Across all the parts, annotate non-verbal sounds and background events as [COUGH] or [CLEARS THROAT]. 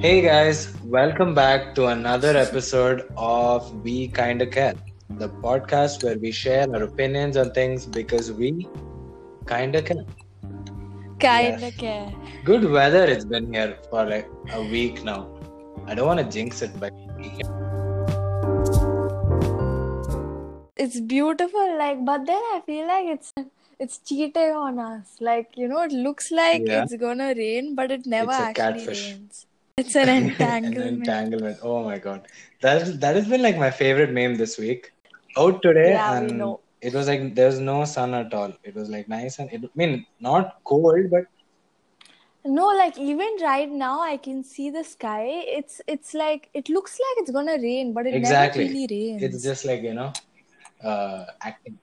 Hey guys, welcome back to another episode of We Kinda Care, the podcast where we share our opinions on things because we kinda care. Kinda Yes. care. Good weather it's been here for like a week now. I don't want to jinx it, but It's beautiful, like, but then I feel like it's it's cheating on us. Like, you know, it looks like Yeah. it's gonna rain, but it never It's a actually catfish. rains. It's an [LAUGHS] entanglement. an entanglement. Oh my god, that that has been like my favorite meme this week. Out today, Yeah, and it was like there's no sun at all. It was like nice and it, I mean not cold, but No, like even right now I can see the sky. It's it's like it looks like it's gonna rain, but it exactly. never really rains. It's just like you know, uh, acting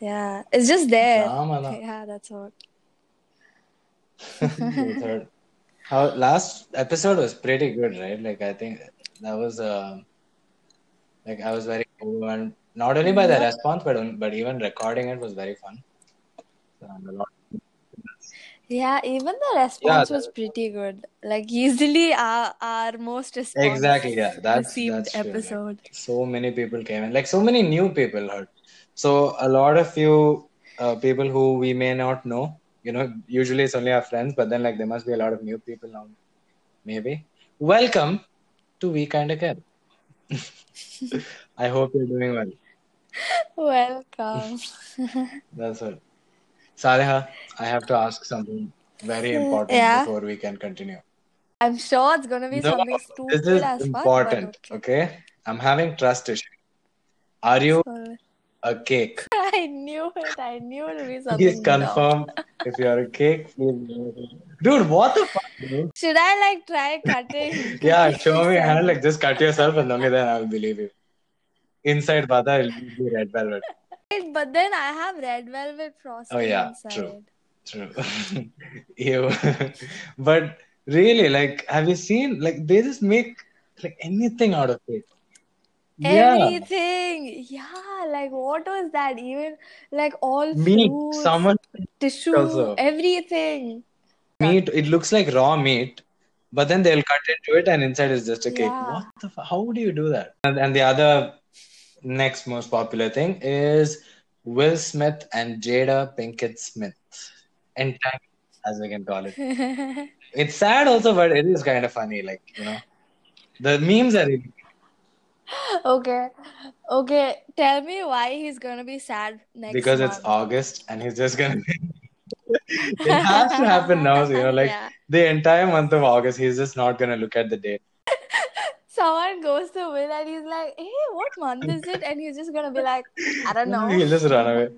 Yeah, it's just there. drama. Yeah, that's what. [LAUGHS] How last episode was pretty good, right? Like I think that was uh, like I was very overwhelmed, not only by the response, but but even recording it was very fun. And a lot- Yeah, even the response the was pretty good. Like easily our our most response Exactly, yeah, that's received that's. Like, episode. so many people came in, like so many new people heard. So a lot of you uh, people who we may not know, you know, usually it's only our friends, but then like there must be a lot of new people now. Maybe welcome to We Kinda Care. [LAUGHS] I hope you're doing well. Welcome. [LAUGHS] That's it. Saleha, I have to ask something very important Yeah. before we can continue. I'm sure it's gonna be No, something this is as important. okay. Okay, I'm having trust issues. Are you So- a cake? I knew it. I knew it would be Please something dumb. confirm if you're a cake. Dude, what the fuck, dude? Should I like try cutting? [LAUGHS] Yeah, show me hand. Like, just cut yourself and only then I'll believe you. Inside Bata, it'll be red velvet. But then I have red velvet frosting Oh, yeah, inside. true. True. [LAUGHS] Ew. [LAUGHS] but really, like, have you seen? Like, they just make like anything out of it. Yeah. Everything. Yeah, like what was that? Even like all Meat. fruits, Someone tissue, also. everything. meat. It looks like raw meat, but then they'll cut into it and inside is just a cake. Yeah. What the? F- how do you do that? And, and the other next most popular thing is Will Smith and Jada Pinkett Smith. Entangled, as we can call it. [LAUGHS] It's sad also, but it is kind of funny. Like you know, the memes are really Okay. Okay. Tell me why he's gonna be sad next because it's. August and he's just gonna. [LAUGHS] it has to happen now. So, you know, like Yeah. the entire month of August, he's just not gonna look at the date. [LAUGHS] Someone goes to Will and he's like, hey, what month is it? And he's just gonna be like, I don't know. He'll just run away.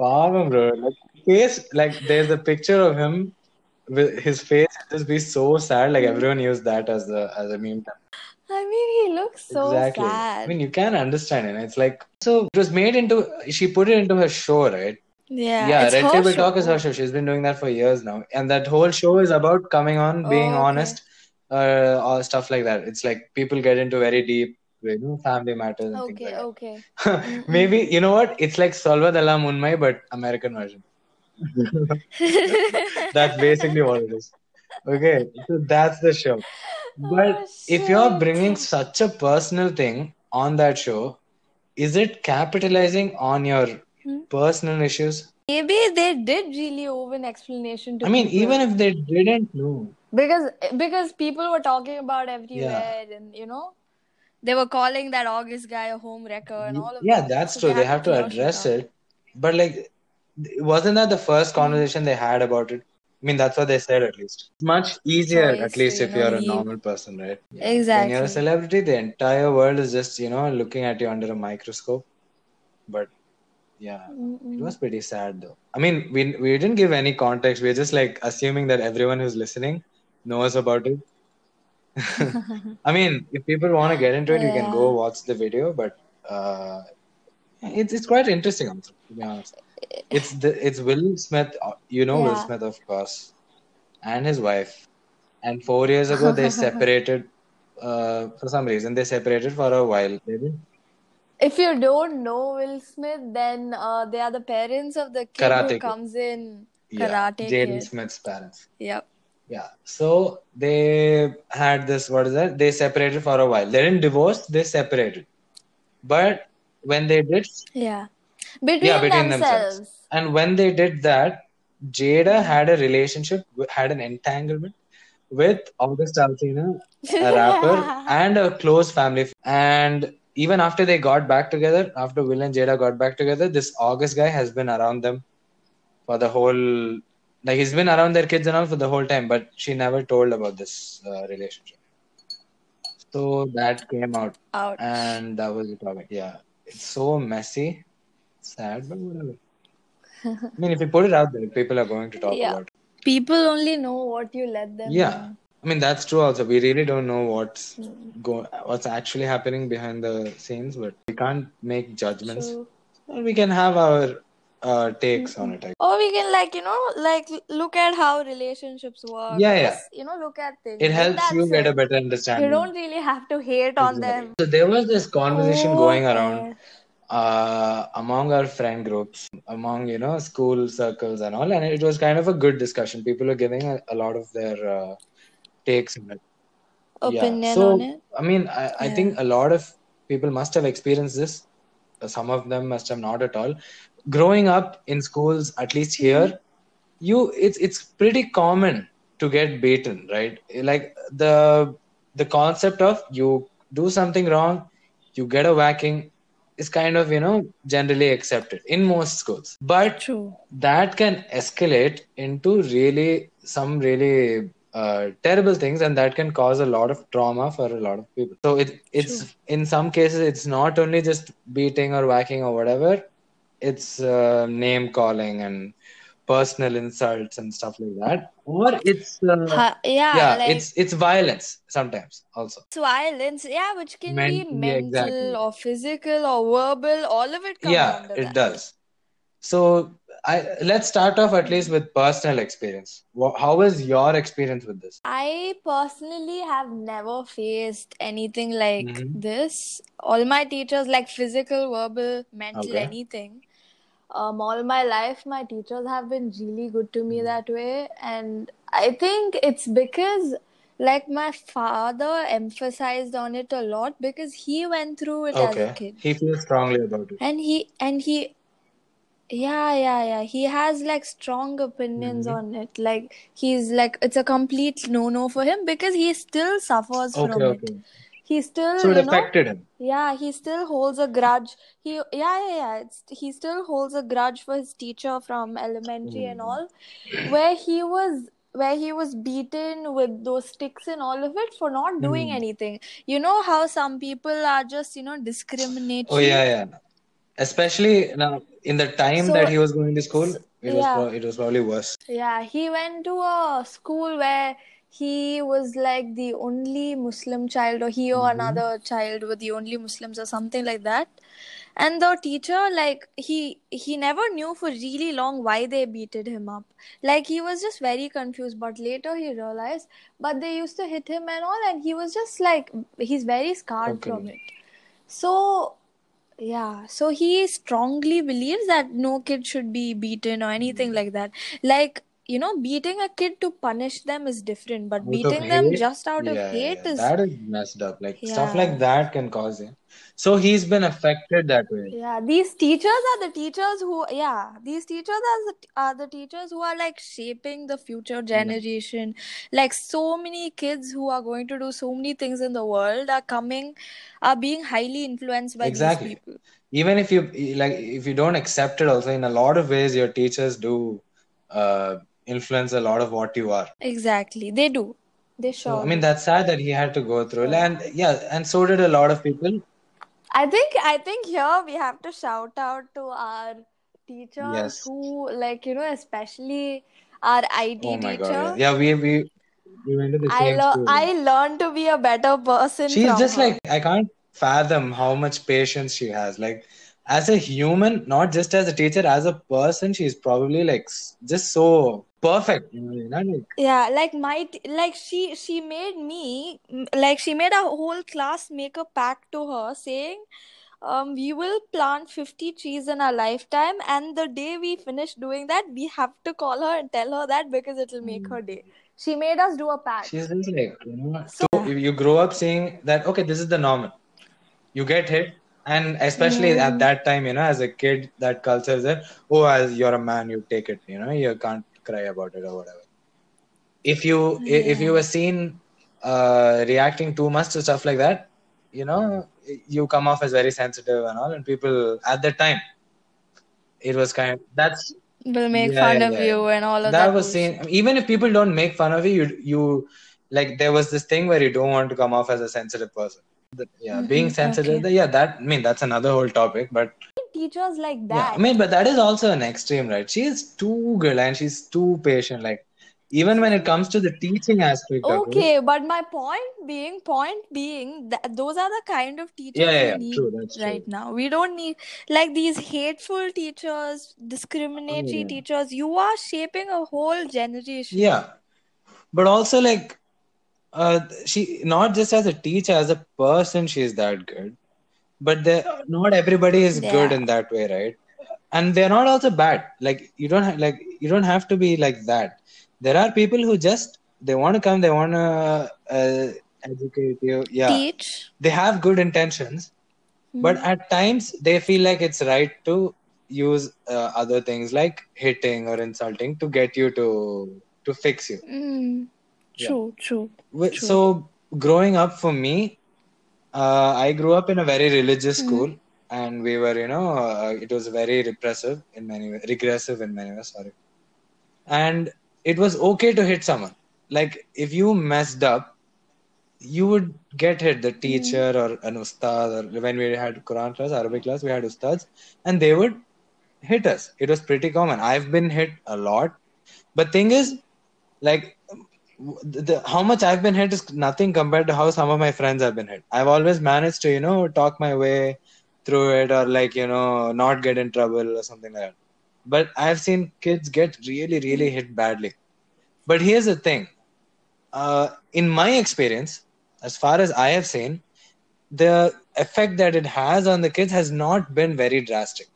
Pavam, bro. Like face, like there's a picture of him with his face just be so sad. Like everyone used that as a as a meme. I mean, he looks so exactly. sad. I mean, you can understand it. It's like so. It was made into. She put it into her show, right? yeah, yeah, Red Table Talk is her show. She's been doing that for years now, and that whole show is about coming on, being Oh, okay. honest, uh, all stuff like that. It's like people get into very deep, you know, family matters and Okay, things okay. [LAUGHS] Maybe you know what? It's like Solvathellam Unmai, but American version. [LAUGHS] [LAUGHS] That's basically what it is. Okay, so that's the show. But Oh, if you're bringing such a personal thing on that show, is it capitalizing on your Hmm? personal issues? Maybe they did really owe an explanation to I mean, people. even if they didn't know, because because people were talking about everywhere and you know they were calling that August guy a home wrecker and all of that. yeah, that. that's So true. They had have to address it. But like, wasn't that the first conversation they had about it? I mean, that's what they said at least. It's much easier, Choice at least to, if you know, you're a leave. normal person, right? Exactly. When you're a celebrity, the entire world is just, you know, looking at you under a microscope. But yeah, it Mm-mm. was pretty sad though. I mean, we we didn't give any context. We're just like assuming that everyone who's listening knows about it. [LAUGHS] I mean, if people want to get into it, you can go watch the video, but uh, it's it's quite interesting, also, to be honest. It's the it's Will Smith, uh, you know Will Smith, of course, and his wife. And four years ago, they [LAUGHS] separated. Uh, for some reason, they separated for a while. Didn't. If you don't know Will Smith, then uh, they are the parents of the kid Karate who comes in Yeah, Karate Jaden Smith's parents. Yep. Yeah. So they had this. What is that? They separated for a while. They didn't divorce. They separated. But when they did, Yeah. Between, yeah, between themselves. themselves. And when they did that, Jada had a relationship, had an entanglement with August Alsina, a [LAUGHS] rapper, and a close family. And even after they got back together, after Will and Jada got back together, this August guy has been around them for the whole, like he's been around their kids and all for the whole time, but she never told about this uh, relationship. So that came out, Out. and that was the topic. Yeah, it's so messy, sad, but whatever. [LAUGHS] I mean, if you put it out there, people are going to talk Yeah. about it. People only know what you let them Yeah. know. I mean, that's true also. We really don't know what's go what's actually happening behind the scenes, but we can't make judgments. True. We can have our uh, takes on it. I Or we can like you know like look at how relationships work. Yeah, yeah. Just, you know, look at things. It helps you get a better You understanding. don't really have to hate on them. So there was this conversation going around Okay. Uh, among our friend groups, among you know school circles and all, and it was kind of a good discussion. People were giving a, a lot of their uh, takes on it. Opinion yeah. So on it. I mean, I, I Yeah. think a lot of people must have experienced this. Some of them must have not at all. Growing up in schools, at least here, Mm-hmm. you it's it's pretty common to get beaten, right? Like the the concept of you do something wrong, you get a whacking is kind of you know generally accepted in most schools. But True. that can escalate into really some really uh, terrible things and that can cause a lot of trauma for a lot of people so it it's in some cases it's not only just beating or whacking or whatever it's uh, name calling and personal insults and stuff like that or it's uh, yeah, yeah like it's it's violence sometimes also it's violence, yeah, which can be mental exactly. or physical or verbal. All of it comes yeah it that. does so i let's start off at least with personal experience how was your experience with this I personally have never faced anything like Mhm. this. All my teachers, like physical, verbal, mental, Okay. anything. Um, all my life, my teachers have been really good to me Mhm. that way, and I think it's because, like, my father emphasized on it a lot because he went through it as a kid, he feels strongly about it and he and he yeah, yeah, yeah. He has like strong opinions Mhm. on it. Like he's like it's a complete no-no for him because he still suffers okay from it. He still, so it you know, affected him yeah, he still holds a grudge. He yeah, yeah, yeah. It's, he still holds a grudge for his teacher from elementary and Mhm. all, where he was where he was beaten with those sticks and all of it for not doing Mhm. anything. You know how some people are just, you know, discriminating. oh yeah yeah especially now in the time So that he was going to school it was yeah. pro- it was probably worse Yeah, he went to a school where he was like the only Muslim child, or he or Mhm. another child were the only Muslims, or something like that. And the teacher, like he he never knew for really long why they beated him up. Like he was just very confused. But later he realized, but they used to hit him and all, and he was just like he's very scarred okay from it. So yeah, so he strongly believes that no kid should be beaten or anything Mhm. like that. Like, you know, beating a kid to punish them is different, but out beating them just out of yeah yeah hate yeah. is, that is messed up. Like stuff like that can cause him so he's been affected that way. Yeah, these teachers are the teachers who, yeah, these teachers are the, are the teachers who are like shaping the future yeah. generation. Like, so many kids who are going to do so many things in the world are coming, are being highly influenced by these exactly. people. even if you like if you don't accept it also in a lot of ways your teachers do uh, influence a lot of what you are. Exactly, they do. They so i mean that's sad that he had to go through. Yeah. and yeah and so did a lot of people. I think I think here we have to shout out to our teachers yes. who like you know especially our IT oh my god teacher. yeah. Yeah we we we went to the I school. I learned to be a better person she's just her. like i can't fathom how much patience she has. Like as a human not just as a teacher as a person she's probably like just so perfect you know, like, Yeah, like my like she she made me like she made a whole class make a pact to her saying um, we will plant 50 trees in our lifetime and the day we finish doing that we have to call her and tell her that because it'll make her day she made us do a pact She's just like, you know, So- so you you grow up seeing that, okay, this is the normal. You get hit. And especially Mm. at that time, you know, as a kid, that culture is there. Oh, as you're a man, you take it, you know, you can't cry about it or whatever. If you i- if you were seen uh, reacting too much to stuff like that, you know, you come off as very sensitive and all, and people at that time, it was kind of that's will make Yeah, fun yeah, of yeah. you and all of that that was seen even if people don't make fun of you you you like there was this thing where you don't want to come off as a sensitive person The- yeah being Mhm, sensitive okay. yeah that i mean that's another whole topic but teachers like that yeah i mean but that is also an extreme right she is too good and she's too patient like even when it comes to the teaching aspect of it Okay, but my point being, point being that those are the kind of teachers yeah yeah, we yeah need true that's true right now. We don't need like these hateful teachers, discriminatory Yeah. teachers. You are shaping a whole generation. yeah but also like uh she not just as a teacher as a person she's that good. But not everybody is good in that way right? And they're not also bad. Like you don't have like you don't have to be like that. There are people who just they want to come they want to uh, educate you. Yeah. Teach. they have good intentions but Mm-hmm. at times they feel like it's right to use uh, other things like hitting or insulting to get you to to fix you. Mm. Yeah. True, true. True. So growing up for me, uh, I grew up in a very religious Mhm. school, and we were, you know, uh, it was very repressive in many ways, regressive in many ways. Sorry, and it was okay to hit someone. Like if you messed up, you would get hit. The teacher or an ustad, or when we had Quran class, Arabic class, we had ustads, and they would hit us. It was pretty common. I've been hit a lot, but thing is, like the, the how much I've been hit is nothing compared to how some of my friends have been hit. I've always managed to, you know, talk my way through it or like, you know, not get in trouble or something like that. But I've seen kids get really, really hit badly. But here's the thing. Uh, in my experience, as far as I have seen, the effect that it has on the kids has not been very drastic.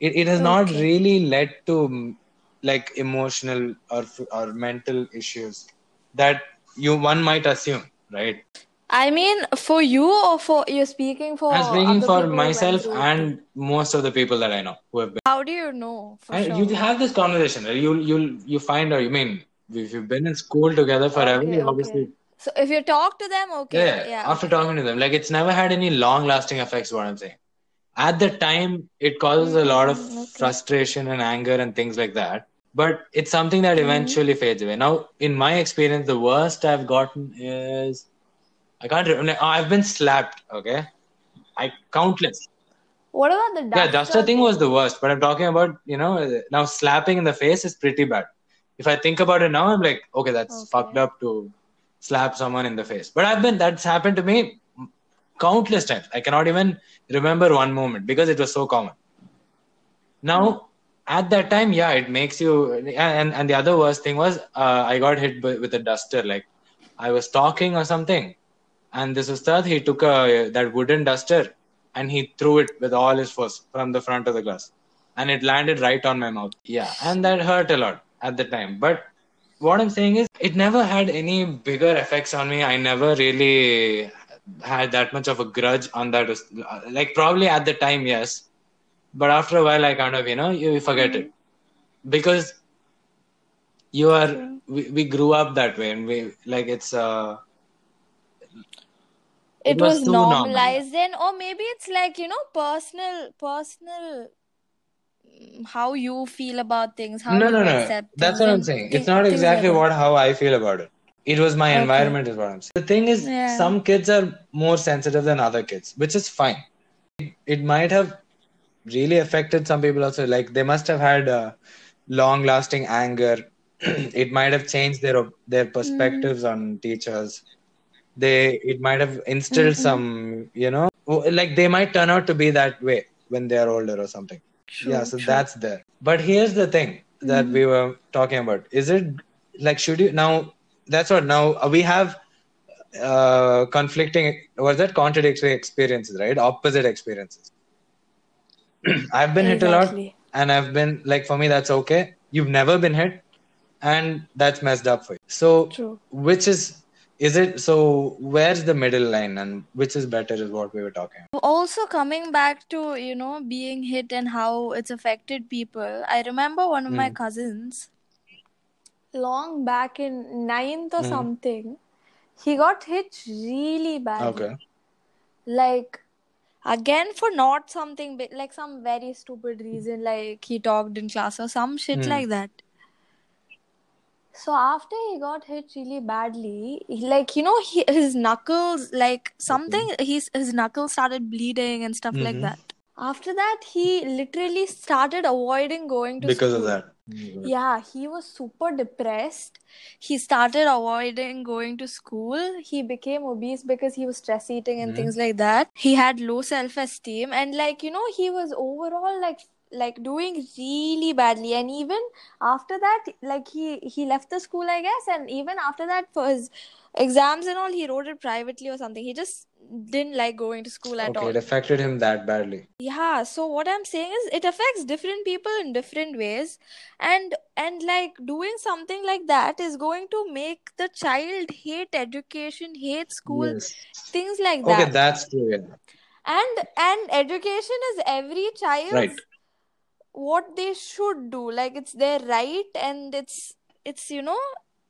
It, it has not really led to like emotional or or mental issues that you one might assume, right? I mean, for you or for you're speaking for I'm speaking for people who went myself and most of the people that I know who have been. How do you know for sure? you have this conversation, right? You you you find out. You mean if you've been in school together forever, Okay, you okay. obviously So if you talk to them, okay, yeah. yeah, After talking to them, like it's never had any long-lasting effects. What I'm saying. At the time, it causes a mm-hmm, lot of okay. frustration and anger and things like that. But it's something that Mhm. eventually fades away. Now, in my experience, the worst I've gotten is I can't remember. I've been slapped. Okay, I countless. What about the Yeah, duster duster thing was the worst, but I'm talking about, you know, now slapping in the face is pretty bad. If I think about it now, I'm like, okay, that's Okay. fucked up to slap someone in the face. But I've been, that's happened to me countless times. I cannot even remember one moment because it was so common. Now, at that time, yeah, it makes you, and, and the other worst thing was, uh, I got hit with a duster. Like, I was talking or something, and this ustad, he took a, that wooden duster and he threw it with all his force from the front of the class and it landed right on my mouth yeah and that hurt a lot at the time but what i'm saying is it never had any bigger effects on me i never really had that much of a grudge on that like probably at the time yes but after a while i kind of you know you forget it because you are we, we grew up that way and we like it's uh It it was was too normal normalized then, or maybe it's like, you know, personal, personal, mm, how you feel about things, how No, you no, no. That's what I'm saying. It's not exactly what how I feel about it. It was my Okay. environment, is what I'm saying. The thing is, Yeah. some kids are more sensitive than other kids, which is fine. It, it might have really affected some people also. Like they must have had a long-lasting anger. [CLEARS THROAT] it might have changed their their Mm-hmm. perspectives on teachers. They it might have instilled Mm-mm. some, you know, like they might turn out to be that way when they are older or something. yeah so true. that's there but here's the thing that Mhm. we were talking about is it like should you now that's what now uh, we have uh, conflicting, was that contradictory experiences, right? Opposite experiences. [CLEARS THROAT] I've been hit a lot, and I've been like, for me, that's okay. You've never been hit, and that's messed up for you. So, True. which is is it? So, where's the middle line, and which is better? Is what we were talking. About. Also, coming back to, you know, being hit and how it's affected people, I remember one of my Mm. cousins, long back in ninth or Mm. something, he got hit really bad Okay. Like, again, for not something big, like some very stupid reason, like he talked in class or some shit Mm. like that. So after he got hit really badly, he- like you know, he, his knuckles, like something, his his knuckles started bleeding and stuff like Mhm. that. After that, he literally started avoiding going to Because school. of that. Yeah, he was super depressed. He started avoiding going to school. He became obese because he was stress eating and Mhm. things like that. He had low self esteem and like you know he was overall like like doing really badly and even after that like he he left the school I guess and even after that for his exams and all he wrote it privately or something. He just didn't like going to school at Okay, all. it affected him that badly. Yeah, so what I'm saying is it affects different people in different ways and and like doing something like that is going to make the child hate education, hate school, Yes. things like that. Okay, that's true. Yeah. And and education is every child's Right. what they should do. Like it's their right and it's it's you know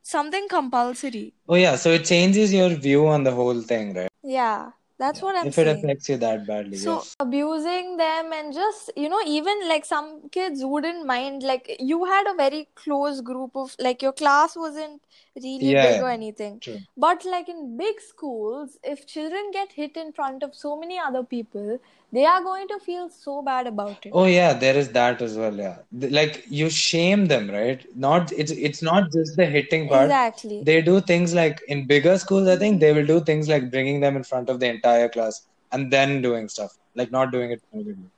something compulsory. Oh yeah, so it changes your view on the whole thing, right? Yeah, that's what I'm If it affects you that badly, So yes. abusing them and just you know even like some kids wouldn't mind like you had a very close group of like your class wasn't really Yeah, big or anything True. but like in big schools if children get hit in front of so many other people they are going to feel so bad about it Oh yeah, there is that as well. Yeah, like you shame them, right? Not it's it's not just the hitting part. exactly They do things like in bigger schools. I think they will do things like bringing them in front of the entire class and then doing stuff like not doing it privately.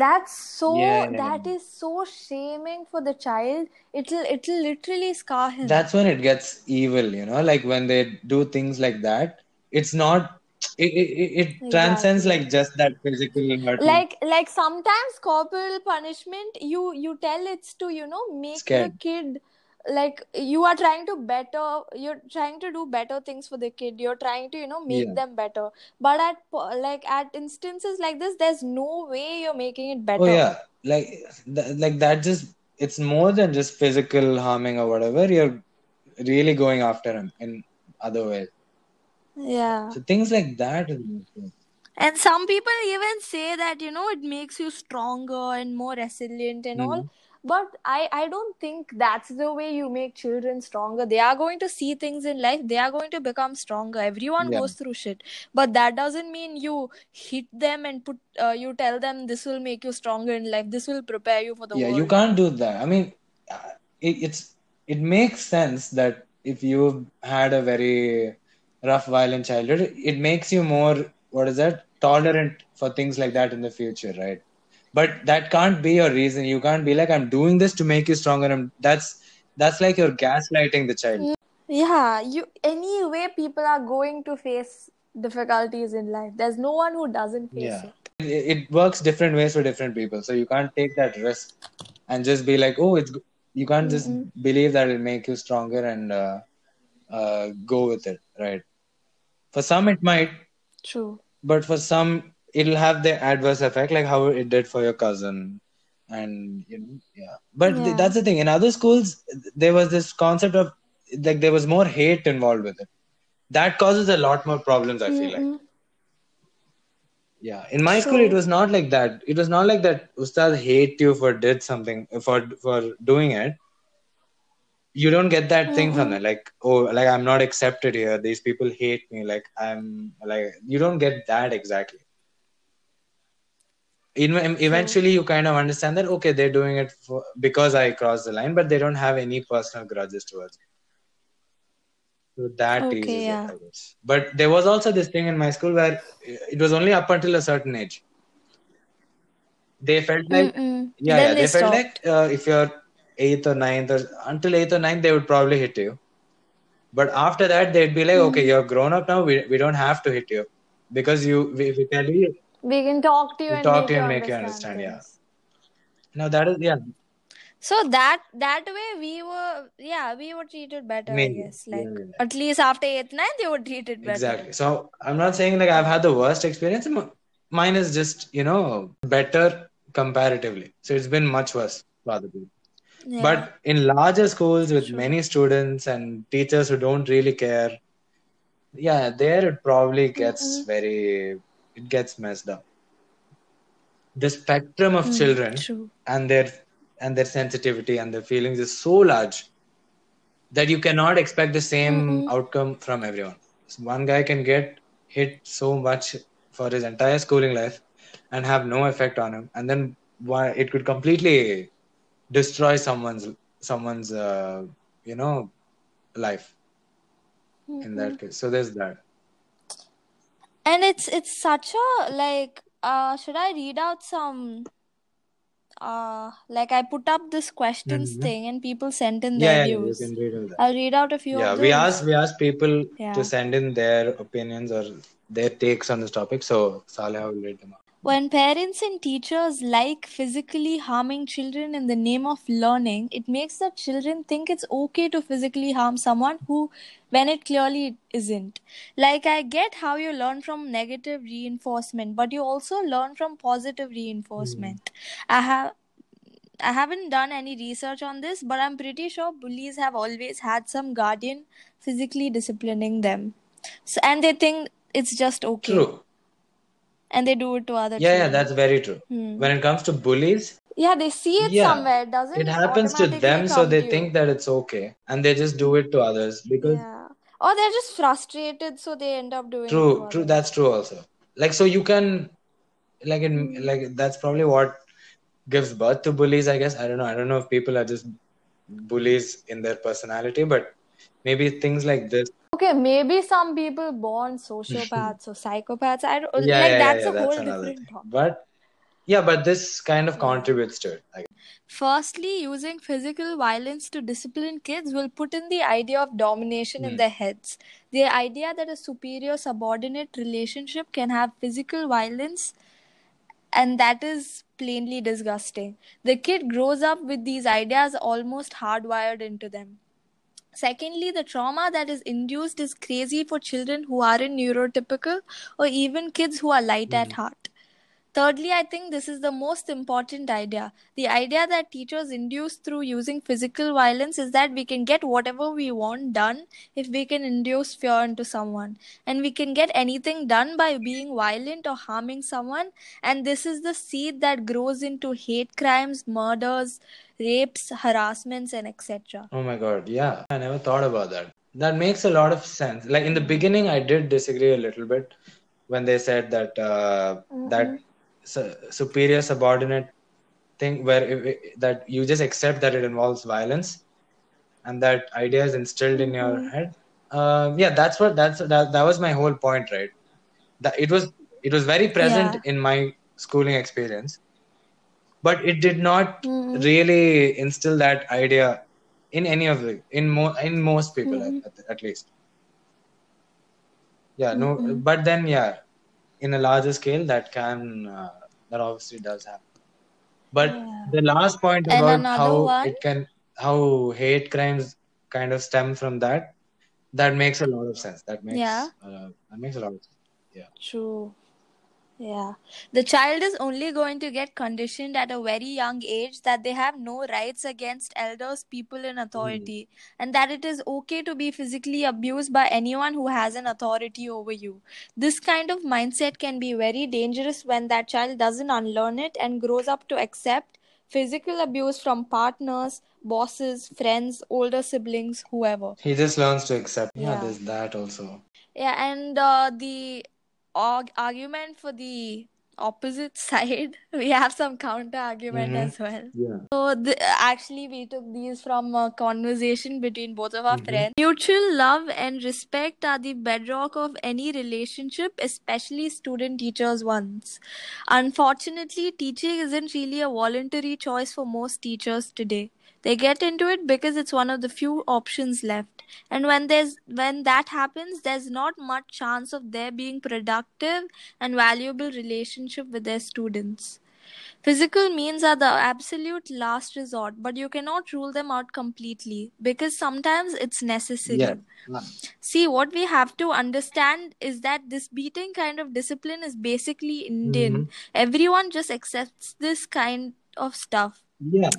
that's so Yeah, that is so shaming for the child it'll it'll literally scar him That's when it gets evil, you know. Like when they do things like that, it's not. It it, transcends exactly like just that physical hurt. like like sometimes corporal punishment you you tell it's to you know make the kid like you are trying to better you're trying to do better things for the kid you're trying to you know make Yeah. them better but at like at instances like this there's no way you're making it better Oh yeah, like th- like that. Just it's more than just physical harming or whatever. You're really going after him in other ways. Yeah. So things like that and some people even say that you know it makes you stronger and more resilient and all. Mhm. but i i don't think that's the way you make children stronger. They are going to see things in life. They are going to become stronger. Everyone Yeah. goes through shit. But that doesn't mean you hit them and put uh, you tell them this will make you stronger in life. This will prepare you for the world. Yeah, world. you can't do that. I mean, uh, it, it's it makes sense that if you've had a very rough, violent childhood, it makes you more what is that tolerant for things like that in the future, right? But that can't be your reason. You can't be like, I'm doing this to make you stronger. And that's that's like you're gaslighting the child. yeah you anyway people are going to face difficulties in life there's no one who doesn't face Yeah. it It, it works different ways for different people. So you can't take that risk and just be like, oh, it's. You can't just Mm-mm. believe that it'll make you stronger and uh, uh, go with it, right? For some, it might, true but for some, it'll have the adverse effect, like how it did for your cousin. And you know, yeah. But th- that's the thing. In other schools, there was this concept of like there was more hate involved with it. That causes a lot more problems. I feel like. Mm-mm. Yeah, in my school it was not like that. It was not like that. Ustad hate you for did something for for doing it. You don't get that thing from Mm-mm. them. Like oh, like I'm not accepted here. These people hate me. Like I'm like you don't get that exactly. In, eventually, you kind of understand that okay, they're doing it for, because I crossed the line, but they don't have any personal grudges towards me. So that Okay, yeah. it. But there was also this thing in my school where it was only up until a certain age. They felt like, Mm-mm. yeah, yeah, they they felt like uh, if you're eighth or ninth or until eighth or ninth, they would probably hit you. But after that, they'd be like, okay, Mhm. you're grown up now. We, we don't have to hit you because you we, we tell you We can talk to you and talk to you you and make you understand understand, yeah. now that is yeah So that that way we were yeah we were treated better Maybe. I guess like yeah. at least after eighth ninth they were treated better. exactly. So I'm not saying like I've had the worst experience. Mine is just you know better comparatively. So it's been much worse for other people. Yeah. But in larger schools with True. many students and teachers who don't really care, yeah, there it probably gets Mm-mm. very it gets messed up. The spectrum of Mm, children True. and their and their sensitivity and their feelings is so large that you cannot expect the same Mm-mm. outcome from everyone. So one guy can get hit so much for his entire schooling life and have no effect on him, and then why it could completely destroy someone's someone's uh, you know life in Mm-mm. that case. So there's that. And it's it's such a like uh should I read out some uh like I put up this questions Mhm. thing and people sent in their yeah, yeah, you views. can read all that. I'll read out a few Yeah, we asked we asked people Yeah. to send in their opinions or their takes on this topic. So Saleh will read them out. When parents and teachers like physically harming children in the name of learning, it makes the children think it's okay to physically harm someone who, when it clearly isn't. Like, I get how you learn from negative reinforcement, but you also learn from positive reinforcement. Hmm. I have. I haven't done any research on this, but I'm pretty sure bullies have always had some guardian physically disciplining them. So, and they think it's just okay. True. And they do it to other Yeah, yeah, that's very true. Hmm. When it comes to bullies, Yeah, they see it Yeah, somewhere. It doesn't it happens to them, so they to think that it's okay, and they just do it to others because Yeah. Or they're just frustrated, so they end up doing true, true. That's true also. Like so, you can like in Hmm. like that's probably what gives birth to bullies. I guess I don't know. I don't know if people are just bullies in their personality, but maybe things like this. Okay, maybe some people born sociopaths or psychopaths. I don't Yeah, like yeah, yeah, that's yeah. a That's whole another different topic. But yeah, but this kind of contributes to it. I. Firstly, using physical violence to discipline kids will put in the idea of domination in Hmm. their heads. The idea that a superior subordinate relationship can have physical violence, and that is plainly disgusting. The kid grows up with these ideas almost hardwired into them. Secondly, the trauma that is induced is crazy for children who aren't neurotypical or even kids who are light at Hmm. heart. Thirdly, I think this is the most important idea. The idea that teachers induce through using physical violence is that we can get whatever we want done if we can induce fear into someone. And we can get anything done by being violent or harming someone. And this is the seed that grows into hate crimes, murders, rapes, harassments, and etc. Oh my God, yeah. I never thought about that. That makes a lot of sense. Like in the beginning, I did disagree a little bit when they said that uh, that su- superior subordinate thing, where it, that you just accept that it involves violence, and that idea is instilled in your Mhm. head. Um, yeah, that's what that's that, that was my whole point, right? That it was it was very present Yeah. in my schooling experience, but it did not Mhm. really instill that idea in any of the in mo in most people Mhm. at, at least yeah no Mhm. but then yeah in a larger scale that can uh, that obviously does happen but Yeah. the last point about how one- it can how hate crimes kind of stem from that that makes a lot of sense that makes Yeah. uh, that makes a lot of sense True. Yeah. The child is only going to get conditioned at a very young age that they have no rights against elders, people in authority, and that it is okay to be physically abused by anyone who has an authority over you. This kind of mindset can be very dangerous when that child doesn't unlearn it and grows up to accept physical abuse from partners, bosses, friends, older siblings, whoever. he just learns to accept yeah, Yeah. there's that also Yeah, and uh, the arg- argument for the opposite [LAUGHS] side we have some counter argument Mhm. as well. Yeah. So th- actually, we took these from a conversation between both of our Mhm. friends. Mutual love and respect are the bedrock of any relationship, especially student-teachers ones. Unfortunately, teaching isn't really a voluntary choice for most teachers today. They get into it because it's one of the few options left. And when there's when that happens, there's not much chance of there being productive and valuable relationship with their students. Physical means are the absolute last resort, but you cannot rule them out completely because sometimes it's necessary. Yeah. See, what we have to understand is that this beating kind of discipline is basically Indian. Mhm. Everyone just accepts this kind of stuff. Yeah.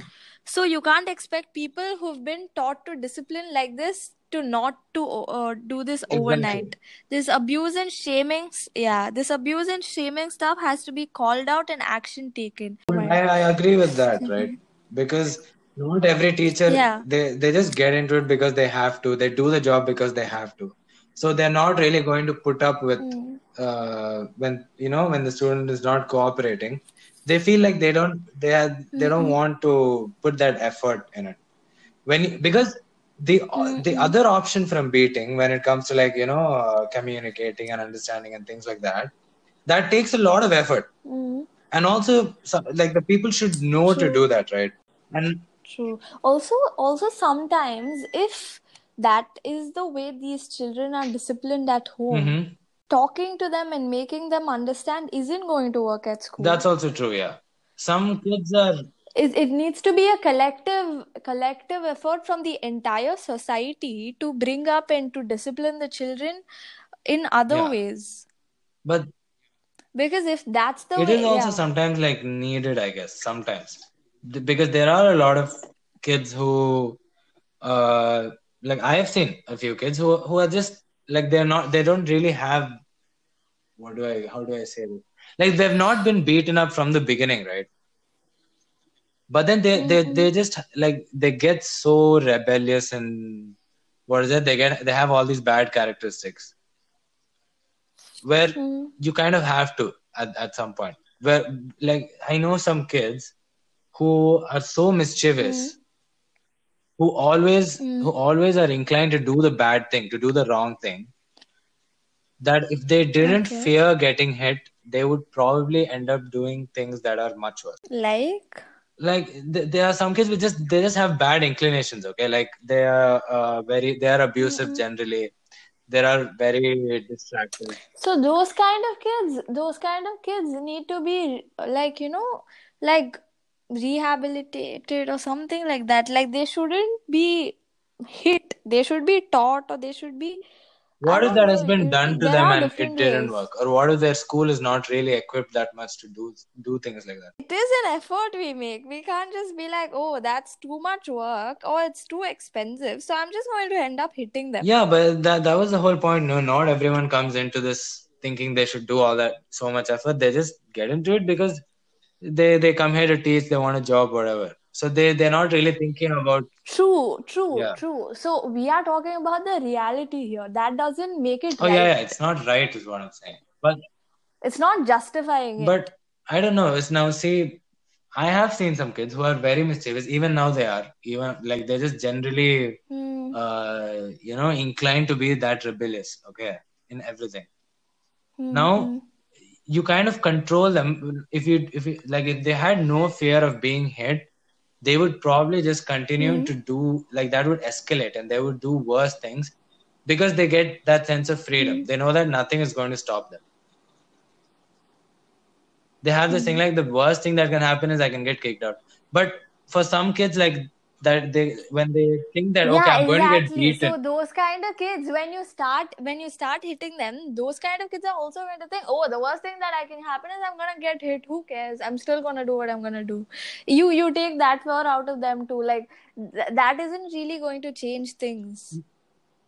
So you can't expect people who've been taught to discipline like this to not to uh, do this Exactly. overnight. This abuse and shaming, yeah, this abuse and shaming stuff has to be called out and action taken. I, I agree with that, right? Because not every teacher Yeah. they they just get into it because they have to. They do the job because they have to. So they're not really going to put up with Mm. uh, when you know when the student is not cooperating. They feel like they don't they are, they don't Mhm. want to put that effort in it. When because the the Mhm. other option from beating when it comes to like you know uh, communicating and understanding and things like that that takes a lot of effort Mm. and also like the people should know to do that right and True. Also, also sometimes if that is the way these children are disciplined at home, Mhm. Talking to them and making them understand isn't going to work at school. that's also true yeah some kids are it, it needs to be a collective collective effort from the entire society to bring up and to discipline the children in other Yeah. ways but because if that's the it way is also yeah sometimes like needed i guess sometimes because there are a lot of kids who uh like i have seen a few kids who who are just like they're not they don't really have what do i how do i say this? Like they've not been beaten up from the beginning right? But then they they Mhm. they just like they get so rebellious and what is it? They get they have all these bad characteristics. Where Hmm. you kind of have to at, at some point. Where like i know some kids who are so mischievous who always Mm. who always are inclined to do the bad thing to do the wrong thing that if they didn't Okay. fear getting hit they would probably end up doing things that are much worse like like th- there are some kids who just they just have bad inclinations okay like they are uh, very they are abusive Mhm. generally they are very distracted so those kind of kids those kind of kids need to be like you know like rehabilitated or something like that like they shouldn't be hit they should be taught or they should be what if that has been done to them and it didn't ways. work or what if their school is not really equipped that much to do do things like that It is an effort we make. We can't just be like, oh, that's too much work or it's too expensive. So I'm just going to end up hitting them. yeah but that that was the whole point no not everyone comes into this thinking they should do all that so much effort they just get into it because they they come here to teach they want a job whatever so they they're not really thinking about True, true, Yeah. true. So we are talking about the reality here. That doesn't make it oh right. yeah, yeah it's not right is what i'm saying but It's not justifying it. but i don't know it's now see i have seen some kids who are very mischievous even now they are even like they're just generally Hmm. uh you know inclined to be that rebellious okay in everything Hmm, now hmm. You kind of control them. If you if you like if they had no fear of being hit they would probably just continue Mhm. to do like that would escalate and they would do worse things because they get that sense of freedom. Mhm. they know that nothing is going to stop them. They have this thing like the worst thing that can happen is i can get kicked out. But for some kids like that they when they think that okay i'm going to get exactly. beaten So those kind of kids, when you start when you start hitting them, those kind of kids are also going to think, oh, the worst thing that I can happen is I'm gonna get hit. Who cares? I'm still gonna do what I'm gonna do. You you take that fear out of them too. Like th- that isn't really going to change things.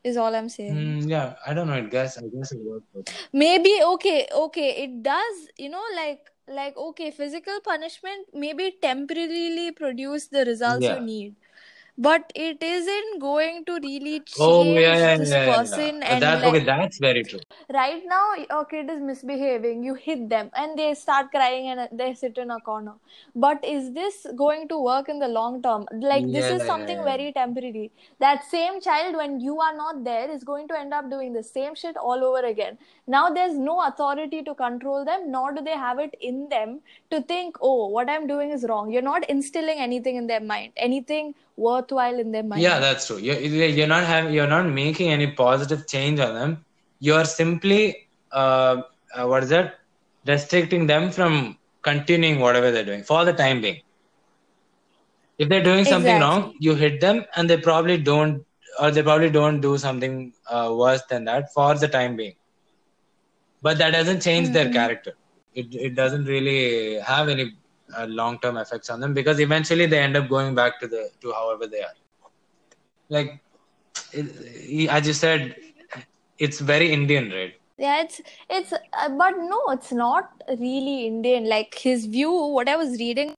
Is all I'm saying. Mm, yeah i don't know i guess i guess it works maybe okay okay it does you know like like okay physical punishment maybe temporarily produce the results Yeah. you need but it isn't going to really change Oh yeah, yeah, this yeah, person yeah. and That like okay, that's very true. right now your kid is misbehaving. You hit them and they start crying and uh, they sit in a corner. But is this going to work in the long term? Like this is something very temporary. That same child when you are not there is going to end up doing the same shit all over again. Now there's no authority to control them nor do they have it in them to think oh what i'm doing is wrong. You're not instilling anything in their mind. Anything worthwhile in their mind Yeah, that's true. You're, you're not having, you're not making any positive change on them. You're simply, uh, uh, what is that? Restricting them from continuing whatever they're doing for the time being. If they're doing something wrong, you hit them, and they probably don't, or they probably don't do something uh, worse than that for the time being. But that doesn't change their Mhm. character. It it doesn't really have any uh, long term effects on them because eventually they end up going back to the to however they are. Like it, as you said, it's very Indian, right? Yeah, it's it's uh, but no, it's not really Indian. Like his view, what I was reading,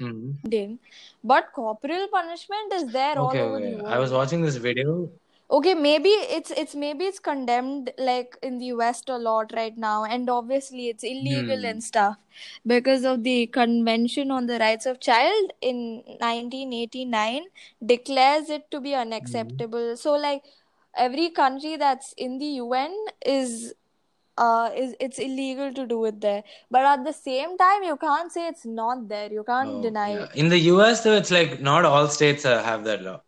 Mhm. Indian, but corporal punishment is there all Okay, over the okay. I was watching this video. Okay, maybe it's it's maybe it's condemned like in the West a lot right now, and obviously it's illegal Hmm. and stuff because of the Convention on the Rights of Child in 1989 declares it to be Hmm. unacceptable. So like every country that's in the UN is uh is it's illegal to do it there but at the same time you can't say it's not there you can't Oh, deny yeah. it In the US, though, it's like not all states uh, have that law.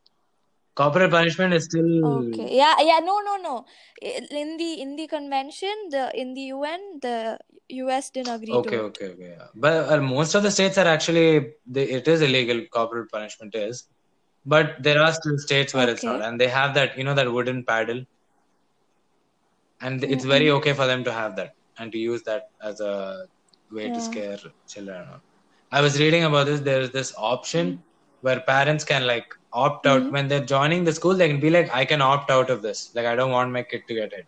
Corporal punishment is still okay yeah yeah no no no in the in the convention the in the UN the US didn't agree to okay, it okay, okay. Yeah. But uh, most of the states are actually they, it is illegal. Corporal punishment is, but there are still states where it's not, and they have that you know that wooden paddle, and it's very Mm-mm. okay for them to have that and to use that as a way to scare children. I was reading about this. There is this option where parents can like opt out Mhm. when they're joining the school. They can be like, I can opt out of this. Like I don't want my kid to get it.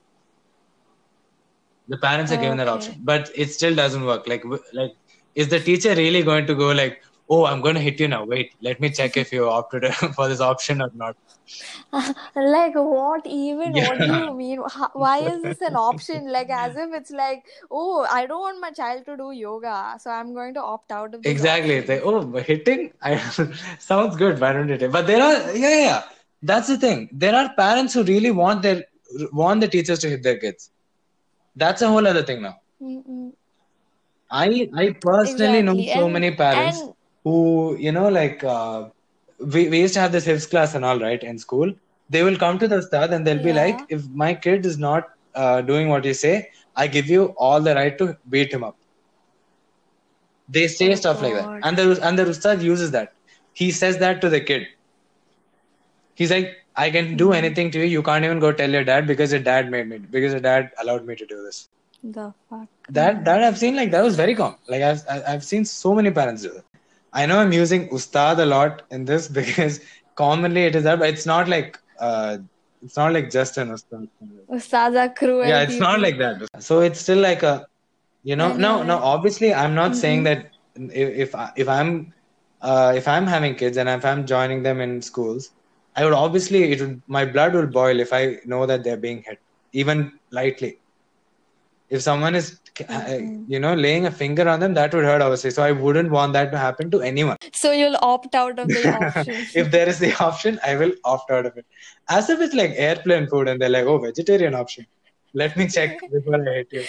The parents are given that option, but it still doesn't work. Like like is the teacher really going to go like, oh, I'm going to hit you now. Wait, let me check if you opted [LAUGHS] for this option or not. [LAUGHS] like what even what do you mean How, why is this an option like [LAUGHS] as if it's like oh I don't want my child to do yoga so I'm going to opt out of Exactly. It's like, oh, hitting I, sounds good. Why don't you hit? But there are, yeah, yeah, yeah. That's the thing. There are parents who really want their want the teachers to hit their kids. That's a whole other thing now. Mm-mm. I I personally know so and many parents and who you know like uh, we we used to have this hifz class and all right in school. They will come to the ustad and they'll be like, if my kid is not uh, doing what you say, I give you all the right to beat him up. They say oh stuff like that, and the and the ustad uses that. He says that to the kid. He's like, I can do Hmm. anything to you. You can't even go tell your dad because your dad made me because your dad allowed me to do this. the fuck That that I've seen like that was very common. Like I've I've seen so many parents do that. I know I'm using ustad a lot in this [LAUGHS] because commonly it is that, but it's not like uh it's not like just an ustad. Ustads are cruel Yeah, it's not like that. So it's still like a you know no no obviously I'm not saying Mm-mm. that if if, I, if I'm uh, if I'm having kids and if I'm joining them in schools, I would obviously it would my blood will boil if I know that they're being hit even lightly. If someone is Mm-mm. you know laying a finger on them, that would hurt obviously. So I wouldn't want that to happen to anyone. so you'll opt out of the [LAUGHS] option if there is the option, I will opt out of it. As if it's like airplane food and they're like, oh, vegetarian option. Let me check [LAUGHS] before I hit you.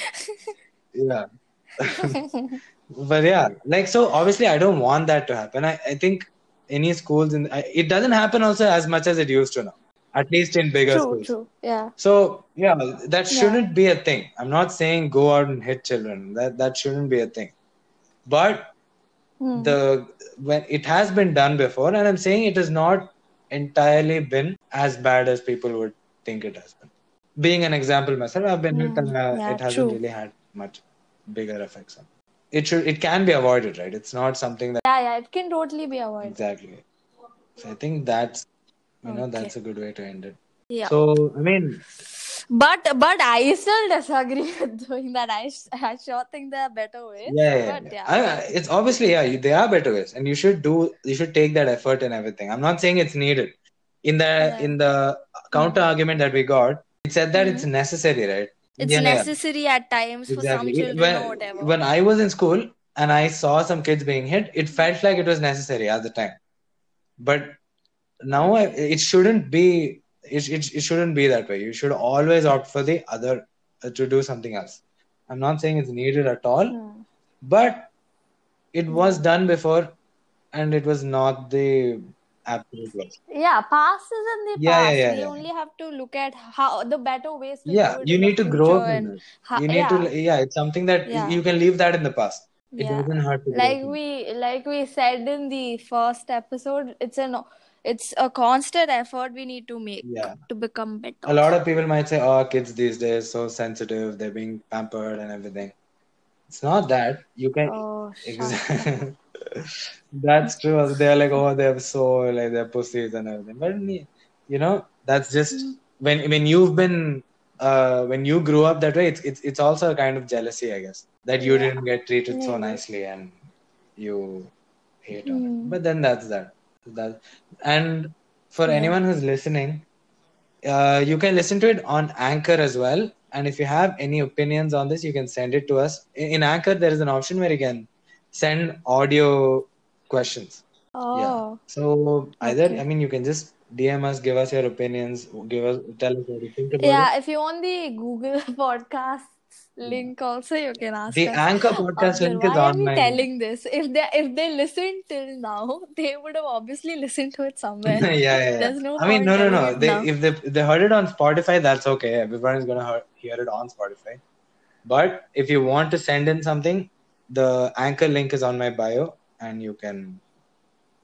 Yeah. [LAUGHS] but yeah, like so obviously I don't want that to happen. I, I think any schools in I, it doesn't happen also as much as it used to now. At least in bigger true schools. true yeah So yeah, that shouldn't be a thing. I'm not saying go out and hit children. That that shouldn't be a thing. But Hmm. the when it has been done before, and I'm saying it has not entirely been as bad as people would think it has been. Being an example myself, I've been hit Hmm. and uh, yeah it hasn't true really had much bigger effects on. It should it can be avoided, right? It's not something that yeah yeah it can totally be avoided exactly. So I think that's you know okay that's a good way to end it. yeah So I mean, But but I still disagree [LAUGHS] with doing that. i, I sure think there are better ways. yeah, yeah, But yeah. yeah, I, it's obviously yeah, you, there are better ways, and you should do you should take that effort and everything. I'm not saying it's needed. in the Yeah. in the counter mm-hmm. argument that we got, it said that it's mm-hmm. necessary, right? It's Yeah, yeah. necessary at times for some children when, or whatever. when I was in school and I saw some kids being hit, it felt like it was necessary at the time. But now I, it shouldn't be. It, it, it shouldn't be that way. You should always opt for the other uh, to do something else. I'm not saying it's needed at all, Hmm. but it was done before, and it was not the absolute worst. Yeah, past is in the Yeah, yeah, past. yeah, we yeah. only have to look at how the better ways to Yeah, do it you need to grow and how, You need yeah, to. Yeah, it's something that Yeah. you can leave that in the past. It yeah. doesn't hurt to Like up in it. we like we said in the first episode, it's an it's a constant effort we need to make Yeah. to become better. a lot of people might say, "Oh, kids these days so sensitive. They're being pampered and everything." It's not that. You can. Oh. Exactly. [LAUGHS] that's true. They're like, "Oh, they're so like they're pussies and everything." But you know, that's just Mm. when when you've been uh when you grew up that way. It's it's it's also a kind of jealousy, I guess, that you Yeah. didn't get treated so nicely and you hate on Mm. it. But then that's that. That and for Yeah. anyone who's listening, uh, you can listen to it on Anchor as well. And if you have any opinions on this, you can send it to us. In, in Anchor, there is an option where you can send audio questions. Oh, So either, Okay. I mean, you can just DM us, give us your opinions, give us, tell us what you think about yeah. If you want the Google [LAUGHS] Podcasts link, also you can ask The us. Anchor podcast link is why are on we telling this? If they if they listened till now, they would have obviously listened to it somewhere. [LAUGHS] yeah, yeah, yeah. There's no I mean, no, no, no. They now. if they if they heard it on Spotify, that's okay. Everyone's gonna hear, hear it on Spotify. But if you want to send in something, the anchor link is on my bio, and you can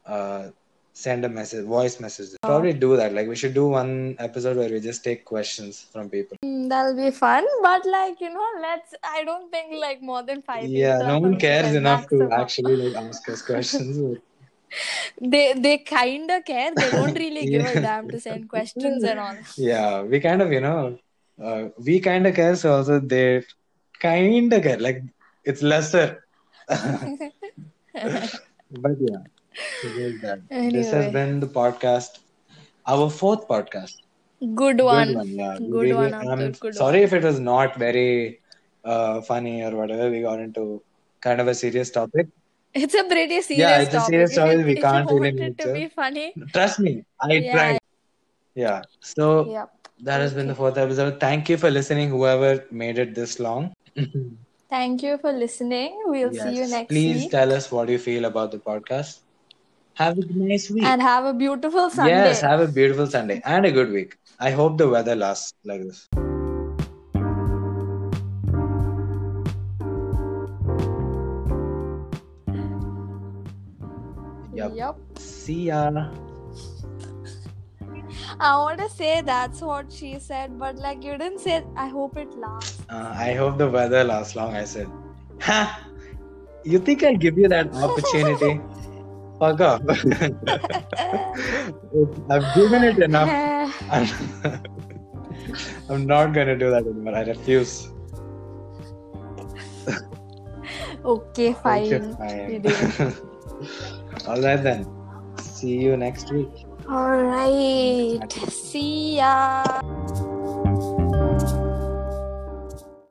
uh, send a message, voice message. Oh. Probably do that. Like we should do one episode where we just take questions from people. Mm, That'll be fun, but like you know, let's. I don't think like more than five. Yeah, no one cares enough to actually like ask us questions. [LAUGHS] They they kinda care. They don't really give [LAUGHS] Yeah. a damn to send questions and all. yeah, we kind of you know, uh, we kind of care. So also they kind of care. Like it's lesser. [LAUGHS] but yeah, that. This has been the podcast, our fourth podcast. Good Good one. one, yeah. Good one, I'm Good sorry if it was not very uh, funny or whatever. We got into kind of a serious topic. It's a pretty serious Yeah, it's a serious topic. We if can't really want it to be funny, Trust me, I Yeah. tried. Yeah. So yep. that has been the fourth episode. Thank you for listening, whoever made it this long. Thank you for listening. We'll [LAUGHS] see you Yes. next Please week. tell us what you feel about the podcast. Have a nice week. And have a beautiful Sunday. Yes, have a beautiful Sunday and a good week. I hope the weather lasts like this. Yep. Yep. See ya. I want to say that's what she said, but like you didn't say, I hope it lasts. Uh, I hope the weather lasts long. I said, ha! You think I'll give you that [LAUGHS] opportunity? Fuck [LAUGHS] off. I've given it enough. [LAUGHS] I'm, I'm not gonna do that anymore. I refuse. okay, Okay, fine. fine. You did. [LAUGHS] All right then. See you next week. All right. See ya.